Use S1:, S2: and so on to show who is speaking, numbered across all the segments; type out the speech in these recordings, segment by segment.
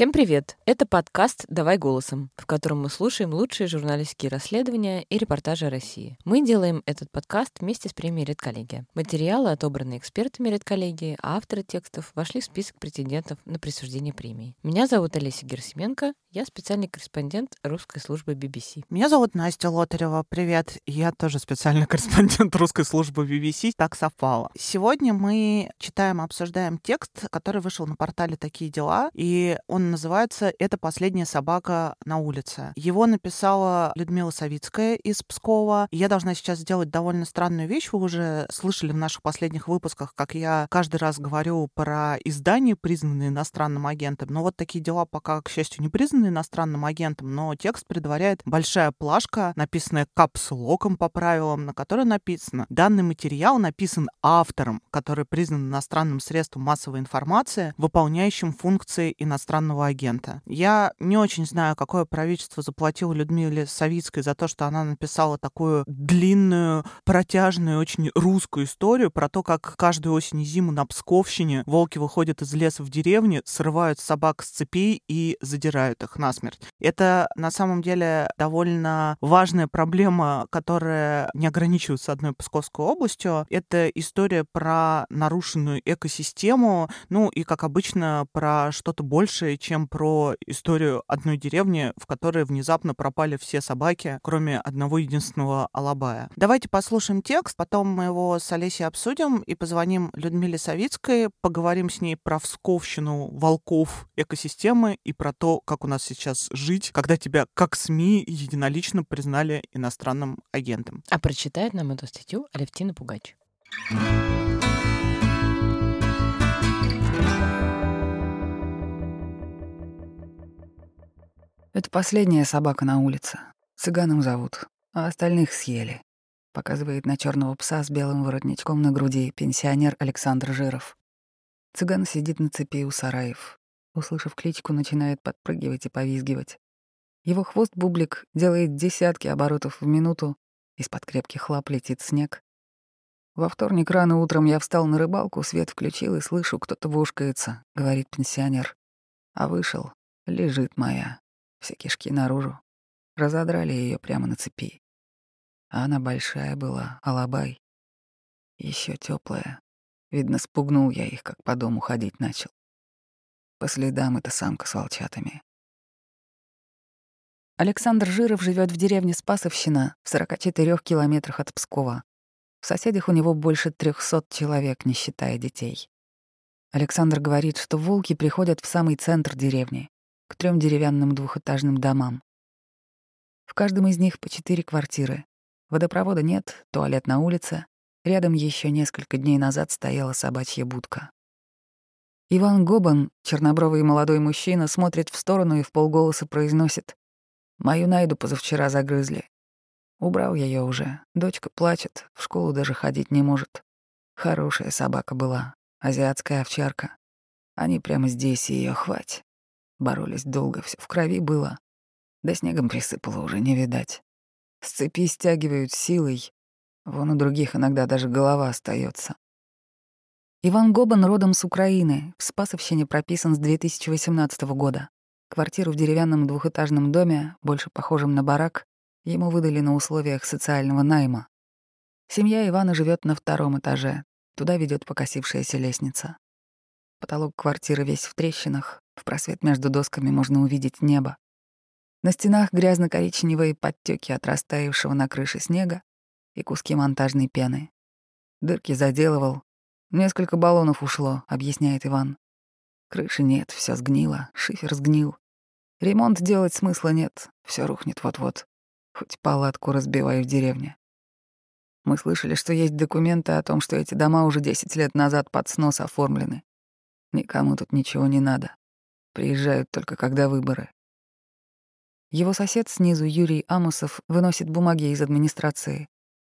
S1: Всем привет! Это подкаст «Давай голосом», в котором мы слушаем лучшие журналистские расследования и репортажи о России. Мы делаем этот подкаст вместе с премией «Редколлегия». Материалы, отобранные экспертами «Редколлегии», а авторы текстов вошли в список претендентов на присуждение премии. Меня зовут Олеся Герсименко, я специальный корреспондент русской службы BBC.
S2: Меня зовут Настя Лотарева. Привет. Я тоже специальный корреспондент русской службы BBC. Так совпало. Сегодня мы читаем, обсуждаем текст, который вышел на портале «Такие дела», и он называется «Это последняя собака на улице». Его написала Людмила Савицкая из Пскова. я должна сейчас сделать довольно странную вещь. Вы уже слышали в наших последних выпусках, как я каждый раз говорю про издания, признанные иностранным агентом. Но вот такие дела пока, к счастью, не признаны иностранным агентом, но текст предваряет большая плашка, написанная капсулоком по правилам, на которой написано «Данный материал написан автором, который признан иностранным средством массовой информации, выполняющим функции иностранного иностранного агента. Я не очень знаю, какое правительство заплатило Людмиле Савицкой за то, что она написала такую длинную, протяжную, очень русскую историю про то, как каждую осень и зиму на Псковщине волки выходят из леса в деревне, срывают собак с цепей и задирают их насмерть. Это на самом деле довольно важная проблема, которая не ограничивается одной Псковской областью. Это история про нарушенную экосистему, ну и, как обычно, про что-то большее, чем про историю одной деревни, в которой внезапно пропали все собаки, кроме одного единственного алабая. Давайте послушаем текст, потом мы его с Олесей обсудим и позвоним Людмиле Савицкой, поговорим с ней про всковщину волков экосистемы и про то, как у нас сейчас жить, когда тебя как СМИ единолично признали иностранным агентом.
S1: А прочитает нам эту статью Алевтина Пугач.
S3: Это последняя собака на улице. Цыганом зовут, а остальных съели. Показывает на черного пса с белым воротничком на груди пенсионер Александр Жиров. Цыган сидит на цепи у сараев. Услышав кличку, начинает подпрыгивать и повизгивать. Его хвост бублик делает десятки оборотов в минуту, из-под крепких лап летит снег. Во вторник рано утром я встал на рыбалку, свет включил и слышу, кто-то вошкается, говорит пенсионер. А вышел, лежит моя, все кишки наружу. Разодрали ее прямо на цепи. А она большая была, алабай. Еще теплая. Видно, спугнул я их, как по дому ходить начал. По следам это самка с волчатами. Александр Жиров живет в деревне Спасовщина в 44 километрах от Пскова. В соседях у него больше 300 человек, не считая детей. Александр говорит, что волки приходят в самый центр деревни к трем деревянным двухэтажным домам. В каждом из них по четыре квартиры. Водопровода нет, туалет на улице. Рядом еще несколько дней назад стояла собачья будка. Иван Гобан, чернобровый молодой мужчина, смотрит в сторону и в полголоса произносит. «Мою найду позавчера загрызли. Убрал я ее уже. Дочка плачет, в школу даже ходить не может. Хорошая собака была, азиатская овчарка. Они прямо здесь ее хвать. Боролись долго, все в крови было. Да снегом присыпало уже не видать. С цепи стягивают силой. Вон у других иногда даже голова остается. Иван Гобан родом с Украины, в Спасовщине прописан с 2018 года. Квартиру в деревянном двухэтажном доме, больше похожем на барак, ему выдали на условиях социального найма. Семья Ивана живет на втором этаже. Туда ведет покосившаяся лестница. Потолок квартиры весь в трещинах, в просвет между досками можно увидеть небо. На стенах грязно-коричневые подтеки от растаявшего на крыше снега и куски монтажной пены. Дырки заделывал. Несколько баллонов ушло, объясняет Иван. Крыши нет, все сгнило, шифер сгнил. Ремонт делать смысла нет, все рухнет вот-вот. Хоть палатку разбивай в деревне. Мы слышали, что есть документы о том, что эти дома уже 10 лет назад под снос оформлены. Никому тут ничего не надо. Приезжают только когда выборы. Его сосед снизу, Юрий Амусов, выносит бумаги из администрации.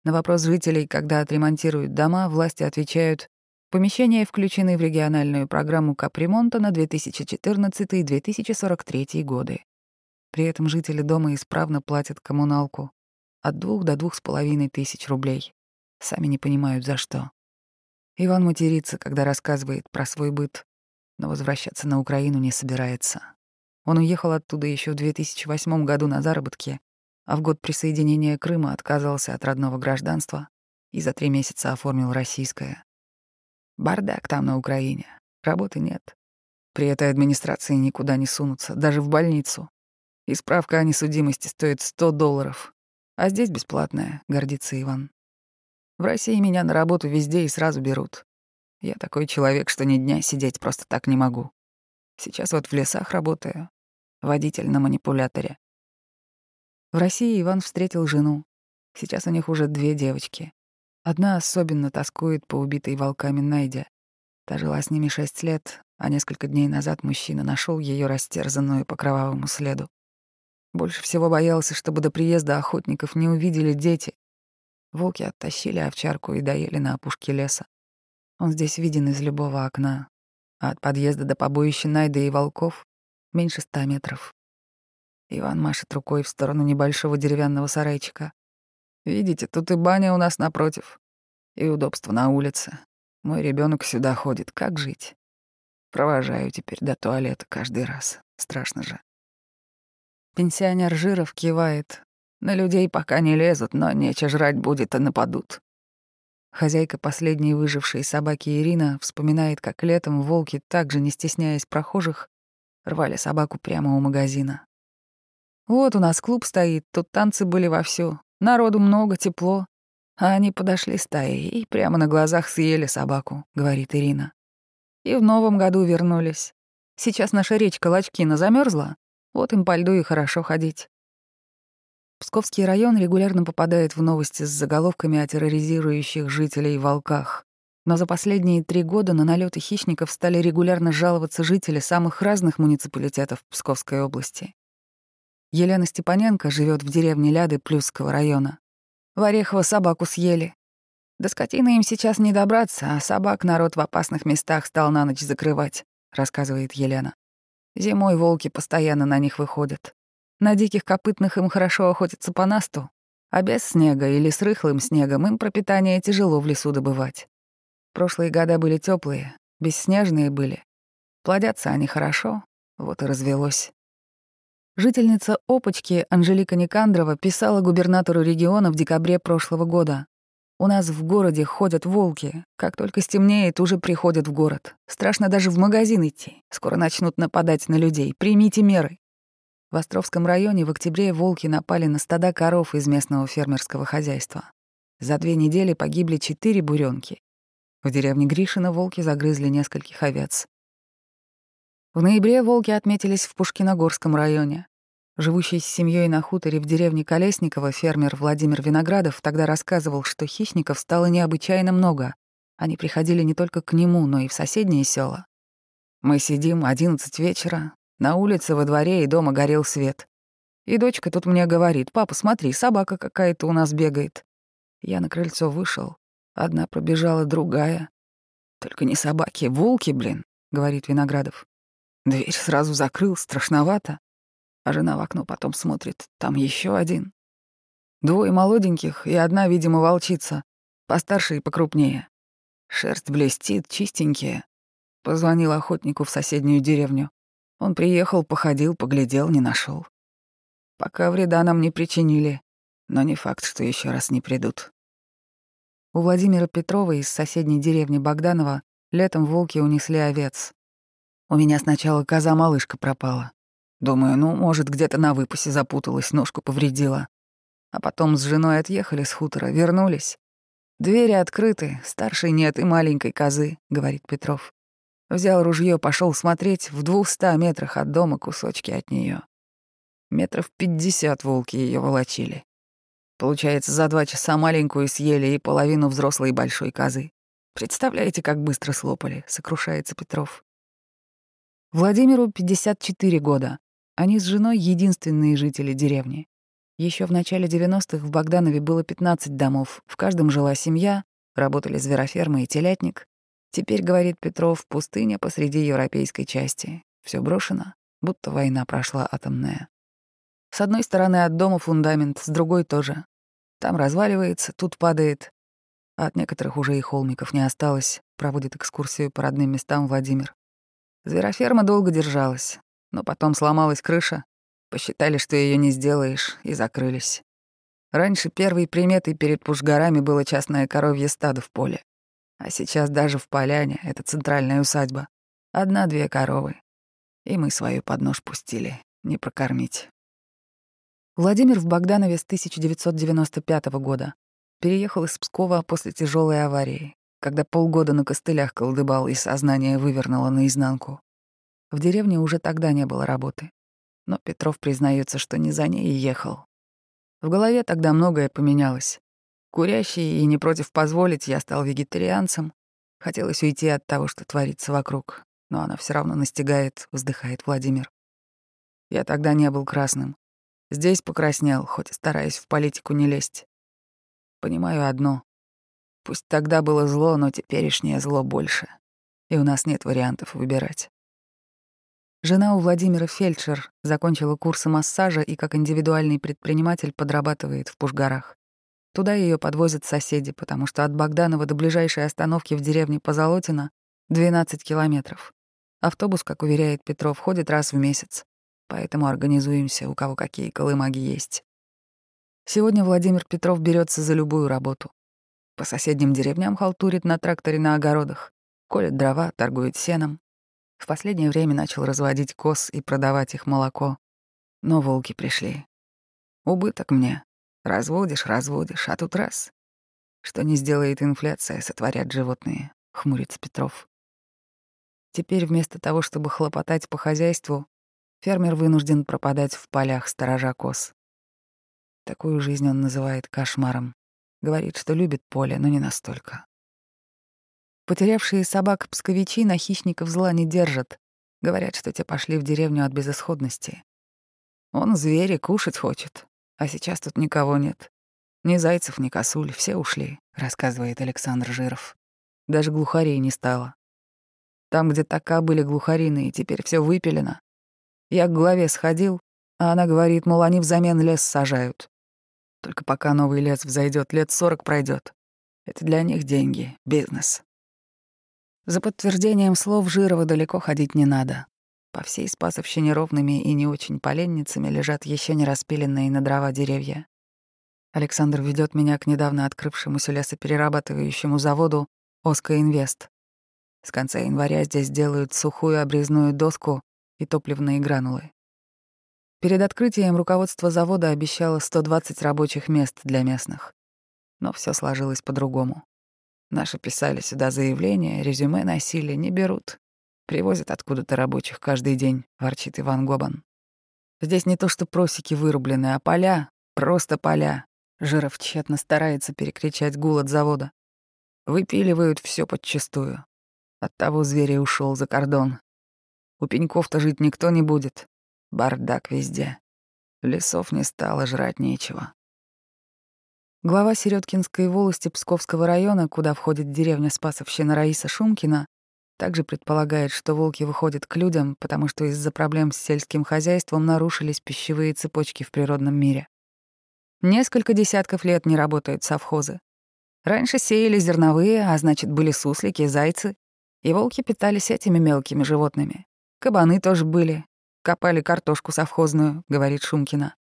S3: На вопрос жителей, когда отремонтируют дома, власти отвечают, помещения включены в региональную программу капремонта на 2014-2043 годы. При этом жители дома исправно платят коммуналку от двух до двух с половиной тысяч рублей. Сами не понимают, за что. Иван матерится, когда рассказывает про свой быт но возвращаться на Украину не собирается. Он уехал оттуда еще в 2008 году на заработки, а в год присоединения Крыма отказался от родного гражданства и за три месяца оформил российское. Бардак там на Украине, работы нет. При этой администрации никуда не сунутся, даже в больницу. И справка о несудимости стоит 100 долларов. А здесь бесплатная, гордится Иван. В России меня на работу везде и сразу берут. Я такой человек, что ни дня сидеть просто так не могу. Сейчас вот в лесах работаю. Водитель на манипуляторе. В России Иван встретил жену. Сейчас у них уже две девочки. Одна особенно тоскует по убитой волками Найде. Та жила с ними шесть лет, а несколько дней назад мужчина нашел ее растерзанную по кровавому следу. Больше всего боялся, чтобы до приезда охотников не увидели дети. Волки оттащили овчарку и доели на опушке леса. Он здесь виден из любого окна, а от подъезда до побоища Найды и волков меньше ста метров. Иван машет рукой в сторону небольшого деревянного сарайчика. «Видите, тут и баня у нас напротив. И удобство на улице. Мой ребенок сюда ходит. Как жить? Провожаю теперь до туалета каждый раз. Страшно же». Пенсионер Жиров кивает. На людей пока не лезут, но нече жрать будет, а нападут. Хозяйка последней выжившей собаки Ирина вспоминает, как летом волки, также не стесняясь прохожих, рвали собаку прямо у магазина. «Вот у нас клуб стоит, тут танцы были вовсю, народу много, тепло. А они подошли стаей и прямо на глазах съели собаку», — говорит Ирина. «И в новом году вернулись. Сейчас наша речка Лачкина замерзла, вот им по льду и хорошо ходить. Псковский район регулярно попадает в новости с заголовками о терроризирующих жителей волках. Но за последние три года на налеты хищников стали регулярно жаловаться жители самых разных муниципалитетов Псковской области. Елена Степаненко живет в деревне Ляды Плюсского района. В Орехово собаку съели. До скотины им сейчас не добраться, а собак народ в опасных местах стал на ночь закрывать, рассказывает Елена. Зимой волки постоянно на них выходят. На диких копытных им хорошо охотиться по насту, а без снега или с рыхлым снегом им пропитание тяжело в лесу добывать. Прошлые года были теплые, бесснежные были. Плодятся они хорошо, вот и развелось. Жительница Опочки Анжелика Никандрова писала губернатору региона в декабре прошлого года. У нас в городе ходят волки. Как только стемнеет, уже приходят в город. Страшно даже в магазин идти. Скоро начнут нападать на людей. Примите меры. В Островском районе в октябре волки напали на стада коров из местного фермерского хозяйства. За две недели погибли четыре буренки. В деревне Гришина волки загрызли нескольких овец. В ноябре волки отметились в Пушкиногорском районе. Живущий с семьей на хуторе в деревне Колесниково фермер Владимир Виноградов тогда рассказывал, что хищников стало необычайно много. Они приходили не только к нему, но и в соседние села. Мы сидим, одиннадцать вечера, на улице, во дворе и дома горел свет. И дочка тут мне говорит, «Папа, смотри, собака какая-то у нас бегает». Я на крыльцо вышел. Одна пробежала, другая. «Только не собаки, волки, блин», — говорит Виноградов. Дверь сразу закрыл, страшновато. А жена в окно потом смотрит, там еще один. Двое молоденьких и одна, видимо, волчица, постарше и покрупнее. Шерсть блестит, чистенькие. Позвонил охотнику в соседнюю деревню. Он приехал, походил, поглядел, не нашел. Пока вреда нам не причинили, но не факт, что еще раз не придут. У Владимира Петрова из соседней деревни Богданова летом волки унесли овец. У меня сначала коза-малышка пропала. Думаю, ну, может, где-то на выпасе запуталась, ножку повредила. А потом с женой отъехали с хутора, вернулись. Двери открыты, старшей нет и маленькой козы, говорит Петров. Взял ружье, пошел смотреть в двухста метрах от дома кусочки от нее. Метров пятьдесят волки ее волочили. Получается, за два часа маленькую съели и половину взрослой большой козы. Представляете, как быстро слопали, сокрушается Петров. Владимиру 54 года. Они с женой единственные жители деревни. Еще в начале 90-х в Богданове было 15 домов, в каждом жила семья, работали звероферма и телятник. Теперь, говорит Петров, пустыня посреди европейской части. Все брошено, будто война прошла атомная. С одной стороны от дома фундамент, с другой тоже. Там разваливается, тут падает. От некоторых уже и холмиков не осталось, проводит экскурсию по родным местам Владимир. Звероферма долго держалась, Но потом сломалась крыша, посчитали, что ее не сделаешь, и закрылись. Раньше первой приметой перед Пушгарами было частное коровье стадо в поле. А сейчас даже в поляне, это центральная усадьба, одна-две коровы. И мы свою под нож пустили, не прокормить. Владимир в Богданове с 1995 года. Переехал из Пскова после тяжелой аварии, когда полгода на костылях колдыбал и сознание вывернуло наизнанку. В деревне уже тогда не было работы. Но Петров признается, что не за ней ехал. В голове тогда многое поменялось. Курящий и не против позволить, я стал вегетарианцем. Хотелось уйти от того, что творится вокруг, но она все равно настигает, вздыхает Владимир. Я тогда не был красным. Здесь покраснел, хоть и стараясь в политику не лезть. Понимаю одно. Пусть тогда было зло, но теперешнее зло больше. И у нас нет вариантов выбирать. Жена у Владимира фельдшер, закончила курсы массажа и как индивидуальный предприниматель подрабатывает в Пушгарах. Туда ее подвозят соседи, потому что от Богданова до ближайшей остановки в деревне Позолотина 12 километров. Автобус, как уверяет Петров, ходит раз в месяц. Поэтому организуемся, у кого какие колымаги есть. Сегодня Владимир Петров берется за любую работу. По соседним деревням халтурит на тракторе на огородах, колет дрова, торгует сеном. В последнее время начал разводить коз и продавать их молоко. Но волки пришли. Убыток мне. Разводишь, разводишь, а тут раз. Что не сделает инфляция, сотворят животные, хмурится Петров. Теперь вместо того, чтобы хлопотать по хозяйству, фермер вынужден пропадать в полях сторожа коз. Такую жизнь он называет кошмаром. Говорит, что любит поле, но не настолько. Потерявшие собак псковичи на хищников зла не держат. Говорят, что те пошли в деревню от безысходности. Он звери кушать хочет, а сейчас тут никого нет. Ни зайцев, ни косуль, все ушли, рассказывает Александр Жиров. Даже глухарей не стало. Там, где така были глухарины, и теперь все выпилено. Я к главе сходил, а она говорит, мол, они взамен лес сажают. Только пока новый лес взойдет, лет сорок пройдет. Это для них деньги, бизнес. За подтверждением слов Жирова далеко ходить не надо. По всей Спасовщине ровными и не очень поленницами лежат еще не распиленные на дрова деревья. Александр ведет меня к недавно открывшемуся лесоперерабатывающему заводу «Оска Инвест». С конца января здесь делают сухую обрезную доску и топливные гранулы. Перед открытием руководство завода обещало 120 рабочих мест для местных. Но все сложилось по-другому. Наши писали сюда заявления, резюме носили, не берут. Привозят откуда-то рабочих каждый день, ворчит Иван Гобан. Здесь не то что просеки вырублены, а поля, просто поля. Жиров тщетно старается перекричать гул от завода. Выпиливают все подчистую. Оттого зверь ушел за кордон. У пеньков-то жить никто не будет. Бардак везде. Лесов не стало, жрать нечего. Глава Середкинской волости Псковского района, куда входит деревня Спасовщина Раиса Шумкина, также предполагает, что волки выходят к людям, потому что из-за проблем с сельским хозяйством нарушились пищевые цепочки в природном мире. Несколько десятков лет не работают совхозы. Раньше сеяли зерновые, а значит, были суслики, зайцы, и волки питались этими мелкими животными. Кабаны тоже были, Копали картошку совхозную, говорит Шумкина.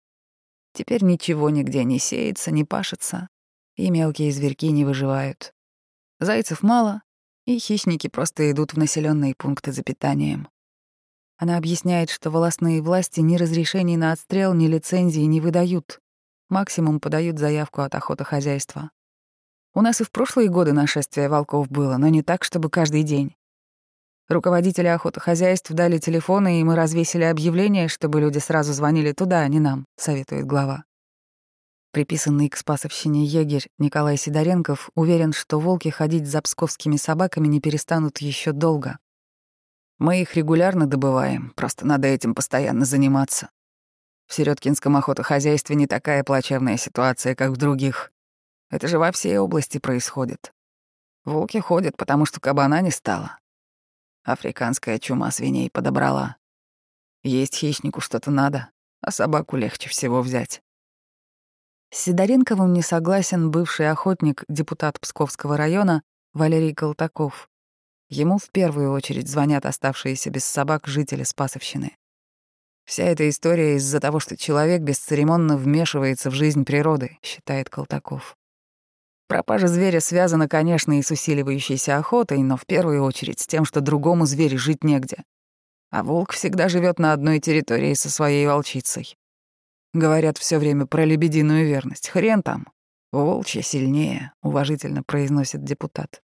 S3: Теперь ничего нигде не сеется, не пашется, и мелкие зверьки не выживают. Зайцев мало, и хищники просто идут в населенные пункты за питанием. Она объясняет, что волосные власти ни разрешений на отстрел, ни лицензии не выдают. Максимум подают заявку от охотохозяйства. У нас и в прошлые годы нашествие волков было, но не так, чтобы каждый день. Руководители охотохозяйств дали телефоны, и мы развесили объявление, чтобы люди сразу звонили туда, а не нам, советует глава. Приписанный к спасовщине егерь Николай Сидоренков уверен, что волки ходить за псковскими собаками не перестанут еще долго. Мы их регулярно добываем, просто надо этим постоянно заниматься. В Середкинском охотохозяйстве не такая плачевная ситуация, как в других. Это же во всей области происходит. Волки ходят, потому что кабана не стало. Африканская чума свиней подобрала. Есть хищнику что-то надо, а собаку легче всего взять. С Сидоренковым не согласен бывший охотник, депутат Псковского района Валерий Колтаков. Ему в первую очередь звонят оставшиеся без собак жители Спасовщины. Вся эта история из-за того, что человек бесцеремонно вмешивается в жизнь природы, считает Колтаков. Пропажа зверя связана, конечно, и с усиливающейся охотой, но в первую очередь с тем, что другому зверю жить негде. А волк всегда живет на одной территории со своей волчицей. Говорят все время про лебединую верность. Хрен там. Волчья сильнее, уважительно произносит депутат.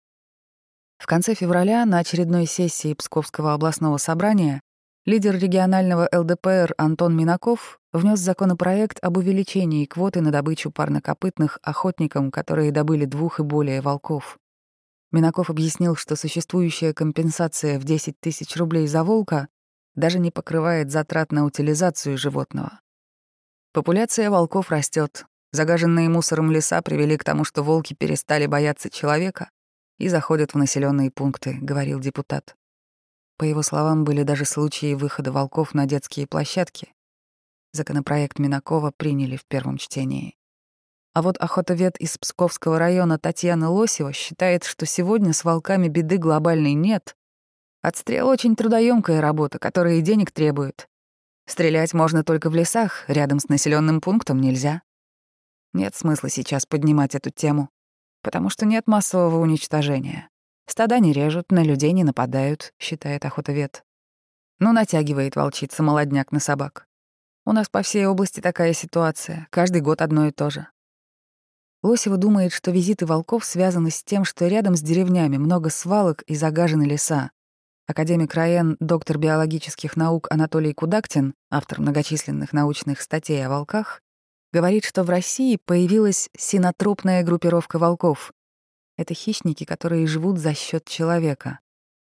S3: В конце февраля на очередной сессии Псковского областного собрания лидер регионального ЛДПР Антон Минаков внес законопроект об увеличении квоты на добычу парнокопытных охотникам, которые добыли двух и более волков. Минаков объяснил, что существующая компенсация в 10 тысяч рублей за волка даже не покрывает затрат на утилизацию животного. Популяция волков растет. Загаженные мусором леса привели к тому, что волки перестали бояться человека и заходят в населенные пункты, говорил депутат. По его словам, были даже случаи выхода волков на детские площадки. Законопроект Минакова приняли в первом чтении. А вот охотовед из Псковского района Татьяна Лосева считает, что сегодня с волками беды глобальной нет. Отстрел — очень трудоемкая работа, которая и денег требует. Стрелять можно только в лесах, рядом с населенным пунктом нельзя. Нет смысла сейчас поднимать эту тему потому что нет массового уничтожения. Стада не режут, на людей не нападают, считает охотовед. Ну, натягивает волчица молодняк на собак. У нас по всей области такая ситуация, каждый год одно и то же. Лосева думает, что визиты волков связаны с тем, что рядом с деревнями много свалок и загажены леса. Академик Раен, доктор биологических наук Анатолий Кудактин, автор многочисленных научных статей о волках, говорит, что в России появилась синотропная группировка волков. Это хищники, которые живут за счет человека.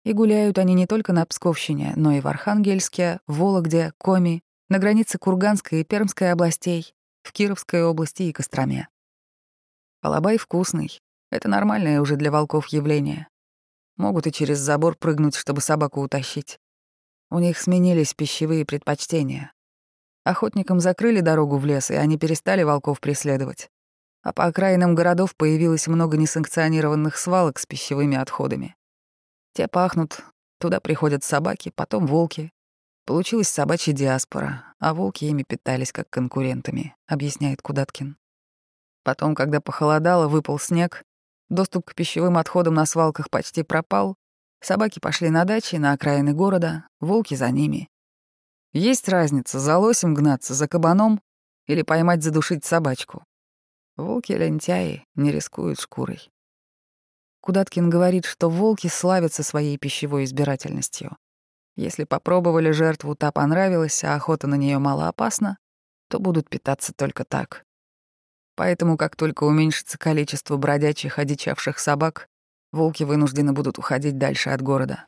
S3: И гуляют они не только на Псковщине, но и в Архангельске, Вологде, Коми, на границе Курганской и Пермской областей, в Кировской области и Костроме. Алабай вкусный. Это нормальное уже для волков явление. Могут и через забор прыгнуть, чтобы собаку утащить. У них сменились пищевые предпочтения. Охотникам закрыли дорогу в лес, и они перестали волков преследовать. А по окраинам городов появилось много несанкционированных свалок с пищевыми отходами. Те пахнут, туда приходят собаки, потом волки. Получилась собачья диаспора, а волки ими питались как конкурентами, объясняет Кудаткин. Потом, когда похолодало, выпал снег, доступ к пищевым отходам на свалках почти пропал, собаки пошли на дачи, на окраины города, волки за ними. Есть разница, за лосем гнаться, за кабаном или поймать задушить собачку. Волки-лентяи не рискуют шкурой. Кудаткин говорит, что волки славятся своей пищевой избирательностью. Если попробовали жертву, та понравилась, а охота на нее мало опасна, то будут питаться только так. Поэтому, как только уменьшится количество бродячих, одичавших собак, волки вынуждены будут уходить дальше от города.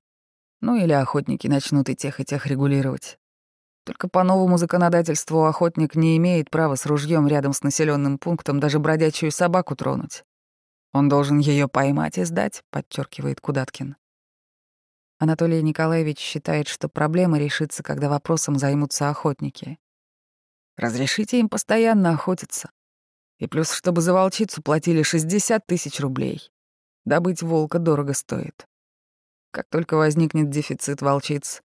S3: Ну или охотники начнут и тех, и тех регулировать. Только по новому законодательству охотник не имеет права с ружьем рядом с населенным пунктом даже бродячую собаку тронуть. Он должен ее поймать и сдать, подчеркивает Кудаткин. Анатолий Николаевич считает, что проблема решится, когда вопросом займутся охотники. Разрешите им постоянно охотиться. И плюс, чтобы за волчицу платили 60 тысяч рублей. Добыть волка дорого стоит. Как только возникнет дефицит волчиц,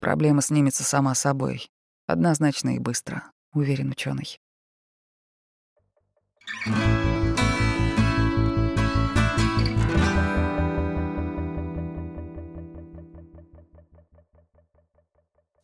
S3: Проблема снимется сама собой. Однозначно и быстро, уверен ученый.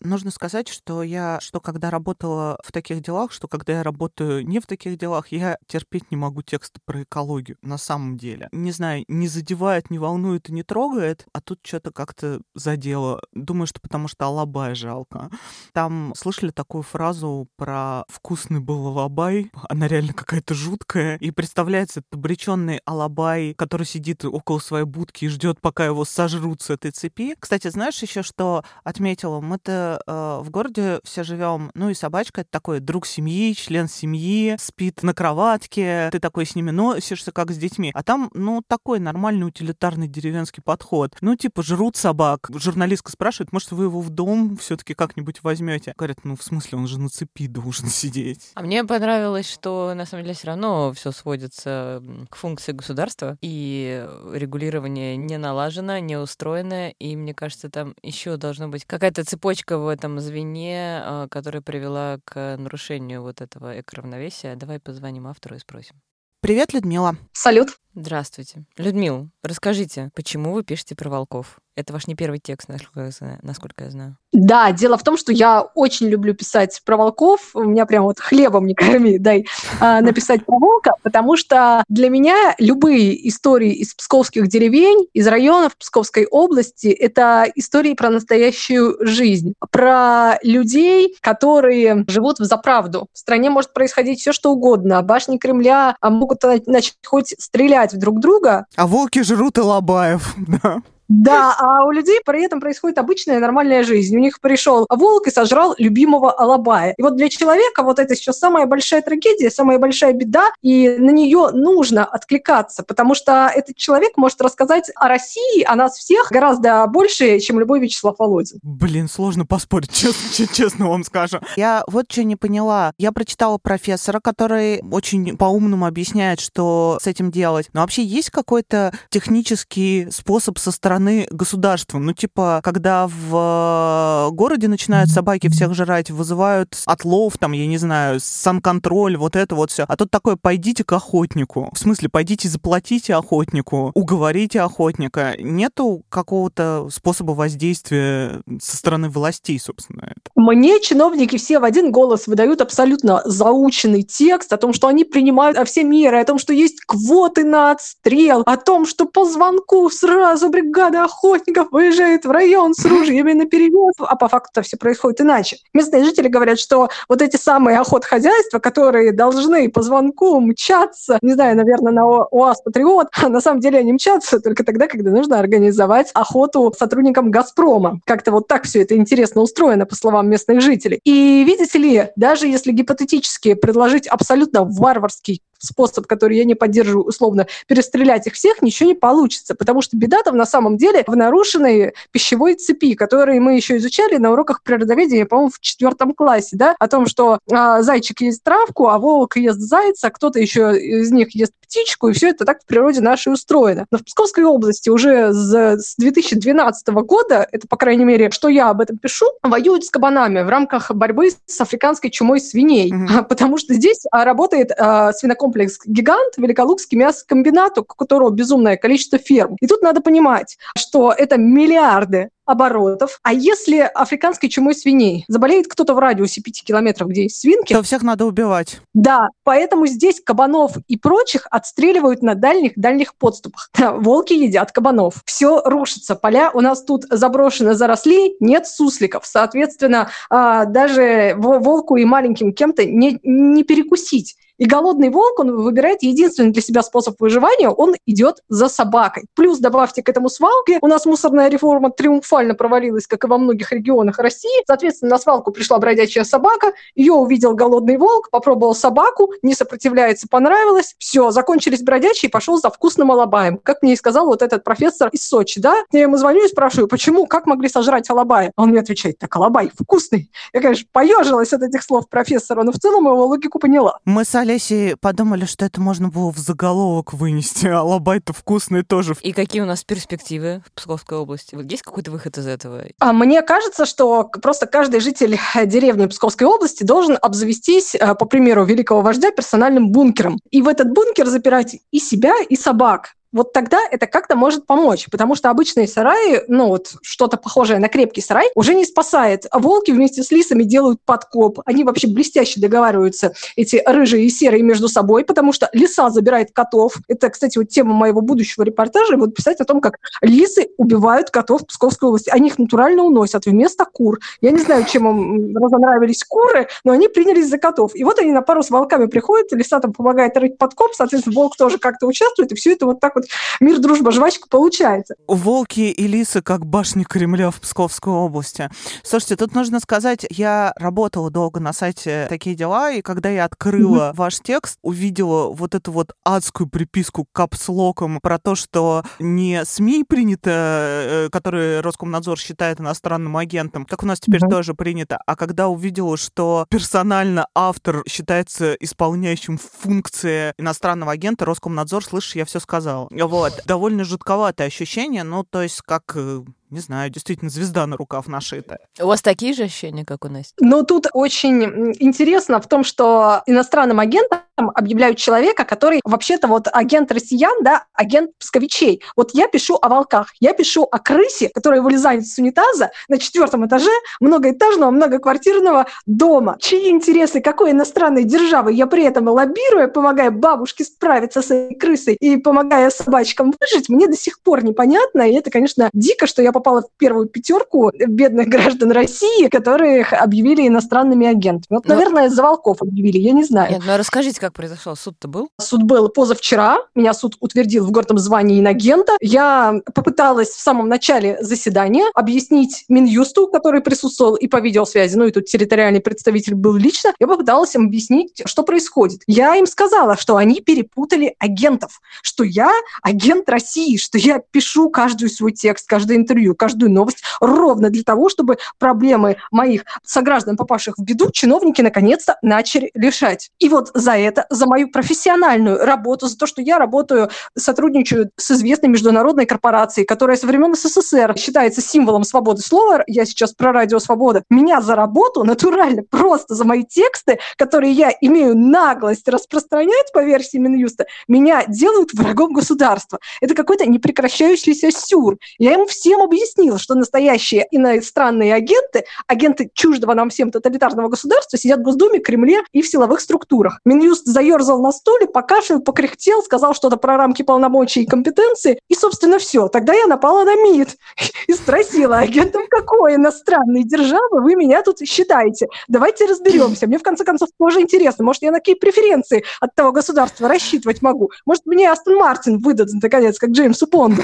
S2: Нужно сказать, что я, что когда работала в таких делах, что когда я работаю не в таких делах, я терпеть не могу тексты про экологию на самом деле. Не знаю, не задевает, не волнует и не трогает, а тут что-то как-то задело. Думаю, что потому что алабай жалко. Там слышали такую фразу про вкусный был алабай, она реально какая-то жуткая, и представляется обреченный алабай, который сидит около своей будки и ждет, пока его сожрут с этой цепи. Кстати, знаешь еще, что отметила? Мы-то в городе все живем, ну и собачка это такой друг семьи, член семьи, спит на кроватке, ты такой с ними носишься, как с детьми. А там, ну, такой нормальный утилитарный деревенский подход. Ну, типа, жрут собак. Журналистка спрашивает, может, вы его в дом все-таки как-нибудь возьмете? Говорят, ну, в смысле, он же на цепи должен сидеть.
S1: А мне понравилось, что на самом деле все равно все сводится к функции государства, и регулирование не налажено, не устроено, и мне кажется, там еще должна быть какая-то цепочка в этом звене, а, которая привела к нарушению вот этого экоравновесия. Давай позвоним автору и спросим.
S2: Привет, Людмила.
S4: Салют.
S1: Здравствуйте. Людмила, расскажите, почему вы пишете про волков? Это ваш не первый текст, насколько я знаю.
S4: Да, дело в том, что я очень люблю писать про волков. У меня прям вот хлебом не корми, дай а, написать про волка, потому что для меня любые истории из псковских деревень, из районов Псковской области, это истории про настоящую жизнь, про людей, которые живут в заправду. В стране может происходить все, что угодно. Башни Кремля а, могут начать хоть стрелять в друг друга.
S2: А волки жрут и лобаев, да.
S4: Да, а у людей при этом происходит обычная нормальная жизнь. У них пришел волк и сожрал любимого алабая. И вот для человека вот это сейчас самая большая трагедия, самая большая беда, и на нее нужно откликаться, потому что этот человек может рассказать о России, о нас всех гораздо больше, чем любой Вячеслав Володин.
S2: Блин, сложно поспорить, честно, честно вам скажу. Я вот что не поняла. Я прочитала профессора, который очень по-умному объясняет, что с этим делать. Но вообще есть какой-то технический способ со стороны стороны государства. Ну, типа, когда в э, городе начинают собаки всех жрать, вызывают отлов, там, я не знаю, санконтроль, вот это вот все. А тут такое, пойдите к охотнику. В смысле, пойдите заплатите охотнику, уговорите охотника. Нету какого-то способа воздействия со стороны властей, собственно. Это.
S4: Мне чиновники все в один голос выдают абсолютно заученный текст о том, что они принимают все меры, о том, что есть квоты на отстрел, о том, что по звонку сразу бригада бригада охотников выезжает в район с ружьями на перевес, а по факту все происходит иначе. Местные жители говорят, что вот эти самые охотхозяйства, которые должны по звонку мчаться, не знаю, наверное, на УАЗ Патриот, а на самом деле они мчатся только тогда, когда нужно организовать охоту сотрудникам Газпрома. Как-то вот так все это интересно устроено, по словам местных жителей. И видите ли, даже если гипотетически предложить абсолютно варварский способ, который я не поддерживаю, условно, перестрелять их всех, ничего не получится, потому что беда-то на самом деле в нарушенной пищевой цепи, которые мы еще изучали на уроках природоведения, по-моему, в четвертом классе, да, о том, что а, зайчик ест травку, а волк ест зайца, кто-то еще из них ест птичку, и все это так в природе нашей устроено. Но в Псковской области уже с 2012 года, это, по крайней мере, что я об этом пишу, воюют с кабанами в рамках борьбы с африканской чумой свиней, mm-hmm. потому что здесь а, работает а, свинокомплекс «Гигант», Великолукский мясокомбинат, у которого безумное количество ферм. И тут надо понимать, что это миллиарды оборотов. А если африканской чумой свиней заболеет кто-то в радиусе 5 километров, где есть свинки...
S2: То всех надо убивать.
S4: Да, поэтому здесь кабанов и прочих отстреливают на дальних-дальних подступах. Волки едят кабанов. Все рушится. Поля у нас тут заброшены, заросли, нет сусликов. Соответственно, а, даже волку и маленьким кем-то не, не перекусить. И голодный волк, он выбирает единственный для себя способ выживания, он идет за собакой. Плюс добавьте к этому свалке, у нас мусорная реформа триумфально провалилась, как и во многих регионах России. Соответственно, на свалку пришла бродячая собака, ее увидел голодный волк, попробовал собаку, не сопротивляется, понравилось, все, закончились бродячие, пошел за вкусным алабаем. Как мне и сказал вот этот профессор из Сочи, да? Я ему звоню и спрашиваю, почему, как могли сожрать алабая? Он мне отвечает, так, алабай вкусный. Я, конечно, поежилась от этих слов профессора, но в целом его логику поняла.
S2: Мы с Олесей подумали, что это можно было в заголовок вынести, а лобай-то вкусный тоже.
S1: И какие у нас перспективы в Псковской области? Вот есть какой-то выход из этого?
S4: А мне кажется, что просто каждый житель деревни Псковской области должен обзавестись, э, по примеру великого вождя, персональным бункером. И в этот бункер запирать и себя, и собак вот тогда это как-то может помочь, потому что обычные сараи, ну вот что-то похожее на крепкий сарай, уже не спасает. А волки вместе с лисами делают подкоп. Они вообще блестяще договариваются, эти рыжие и серые между собой, потому что лиса забирает котов. Это, кстати, вот тема моего будущего репортажа. Вот писать о том, как лисы убивают котов в Псковской области. Они их натурально уносят вместо кур. Я не знаю, чем им разонравились куры, но они принялись за котов. И вот они на пару с волками приходят, лиса там помогает рыть подкоп, соответственно, волк тоже как-то участвует, и все это вот так вот вот мир, дружба, жвачка получается.
S2: Волки и лисы как башни Кремля в Псковской области. Слушайте, тут нужно сказать, я работала долго на сайте «Такие дела», и когда я открыла mm-hmm. ваш текст, увидела вот эту вот адскую приписку капслоком про то, что не СМИ принято, э, которые Роскомнадзор считает иностранным агентом, как у нас теперь mm-hmm. тоже принято, а когда увидела, что персонально автор считается исполняющим функции иностранного агента, Роскомнадзор, слышишь, я все сказал. Вот. Довольно жутковатое ощущение, ну, то есть как э, не знаю, действительно звезда на рукав нашита.
S1: У вас такие же ощущения, как у нас?
S4: Ну, тут очень интересно в том, что иностранным агентам объявляют человека, который вообще-то вот агент россиян, да, агент псковичей. Вот я пишу о волках, я пишу о крысе, которая вылезает с унитаза на четвертом этаже многоэтажного, многоквартирного дома. Чьи интересы какой иностранной державы я при этом лоббирую, помогая бабушке справиться с этой крысой и помогая собачкам выжить, мне до сих пор непонятно. И это, конечно, дико, что я попала в первую пятерку бедных граждан России, которых объявили иностранными агентами. Вот,
S1: Но...
S4: наверное, за волков объявили, я не знаю.
S1: Нет, ну а расскажите, как произошел? Суд-то был?
S4: Суд был позавчера. Меня суд утвердил в гордом звании инагента. Я попыталась в самом начале заседания объяснить Минюсту, который присутствовал и по видеосвязи, ну и тут территориальный представитель был лично, я попыталась им объяснить, что происходит. Я им сказала, что они перепутали агентов, что я агент России, что я пишу каждый свой текст, каждое интервью, каждую новость ровно для того, чтобы проблемы моих сограждан, попавших в беду, чиновники наконец-то начали решать. И вот за это за мою профессиональную работу, за то, что я работаю, сотрудничаю с известной международной корпорацией, которая со времен СССР считается символом свободы слова. Я сейчас про радио «Свобода». Меня за работу, натурально, просто за мои тексты, которые я имею наглость распространять по версии Минюста, меня делают врагом государства. Это какой-то непрекращающийся сюр. Я им всем объяснила, что настоящие иностранные агенты, агенты чуждого нам всем тоталитарного государства, сидят в Госдуме, Кремле и в силовых структурах. Минюст заерзал на стуле, покашлял, покряхтел, сказал что-то про рамки полномочий и компетенции, и, собственно, все. Тогда я напала на МИД и спросила, агентом какой иностранной державы вы меня тут считаете? Давайте разберемся. Мне, в конце концов, тоже интересно. Может, я на какие преференции от того государства рассчитывать могу? Может, мне Астон Мартин выдадут, наконец, как Джеймсу Понду?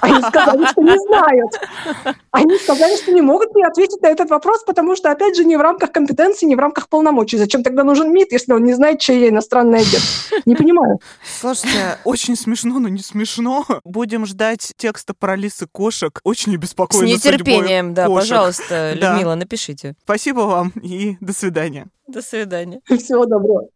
S4: Они сказали, что не знают. Они сказали, что не могут мне ответить на этот вопрос, потому что, опять же, не в рамках компетенции, не в рамках полномочий. Зачем тогда нужен МИД, если он не знает, чей я иностранный агент. Не понимаю.
S2: Слушайте, очень смешно, но не смешно. Будем ждать текста про лисы кошек. Очень обеспокоены
S1: С нетерпением, да, кошек. пожалуйста, Людмила, да. напишите.
S2: Спасибо вам и до свидания.
S1: До свидания.
S4: Всего доброго.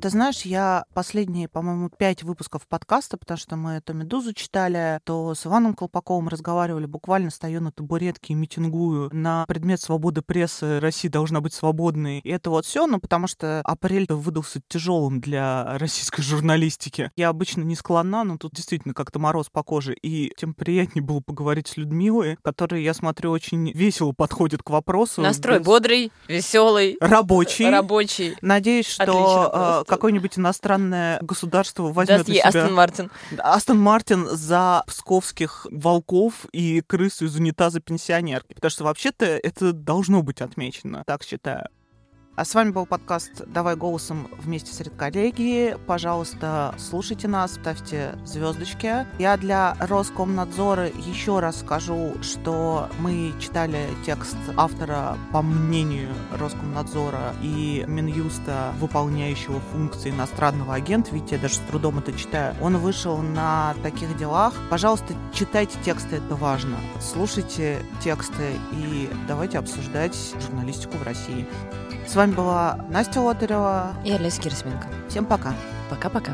S2: Ты знаешь, я последние, по-моему, пять выпусков подкаста, потому что мы эту «Медузу» читали, то с Иваном Колпаковым разговаривали, буквально стою на табуретке и митингую на предмет свободы прессы «Россия должна быть свободной». И это вот все, ну, потому что апрель выдался тяжелым для российской журналистики. Я обычно не склонна, но тут действительно как-то мороз по коже. И тем приятнее было поговорить с Людмилой, которая, я смотрю, очень весело подходит к вопросу.
S1: Настрой без... бодрый, веселый.
S2: Рабочий.
S1: Рабочий.
S2: Надеюсь, что какое-нибудь иностранное государство возьмет
S1: Даст ей себя... Aston Martin.
S2: Aston Martin за псковских волков и крысу из унитаза пенсионерки. Потому что вообще-то это должно быть отмечено, так считаю. А с вами был подкаст «Давай голосом вместе с редколлегией». Пожалуйста, слушайте нас, ставьте звездочки. Я для Роскомнадзора еще раз скажу, что мы читали текст автора по мнению Роскомнадзора и Минюста, выполняющего функции иностранного агента, ведь я даже с трудом это читаю. Он вышел на таких делах. Пожалуйста, читайте тексты, это важно. Слушайте тексты и давайте обсуждать журналистику в России. С вами была Настя Лотарева
S1: и Олеся Кирсменко.
S2: Всем пока.
S1: Пока-пока.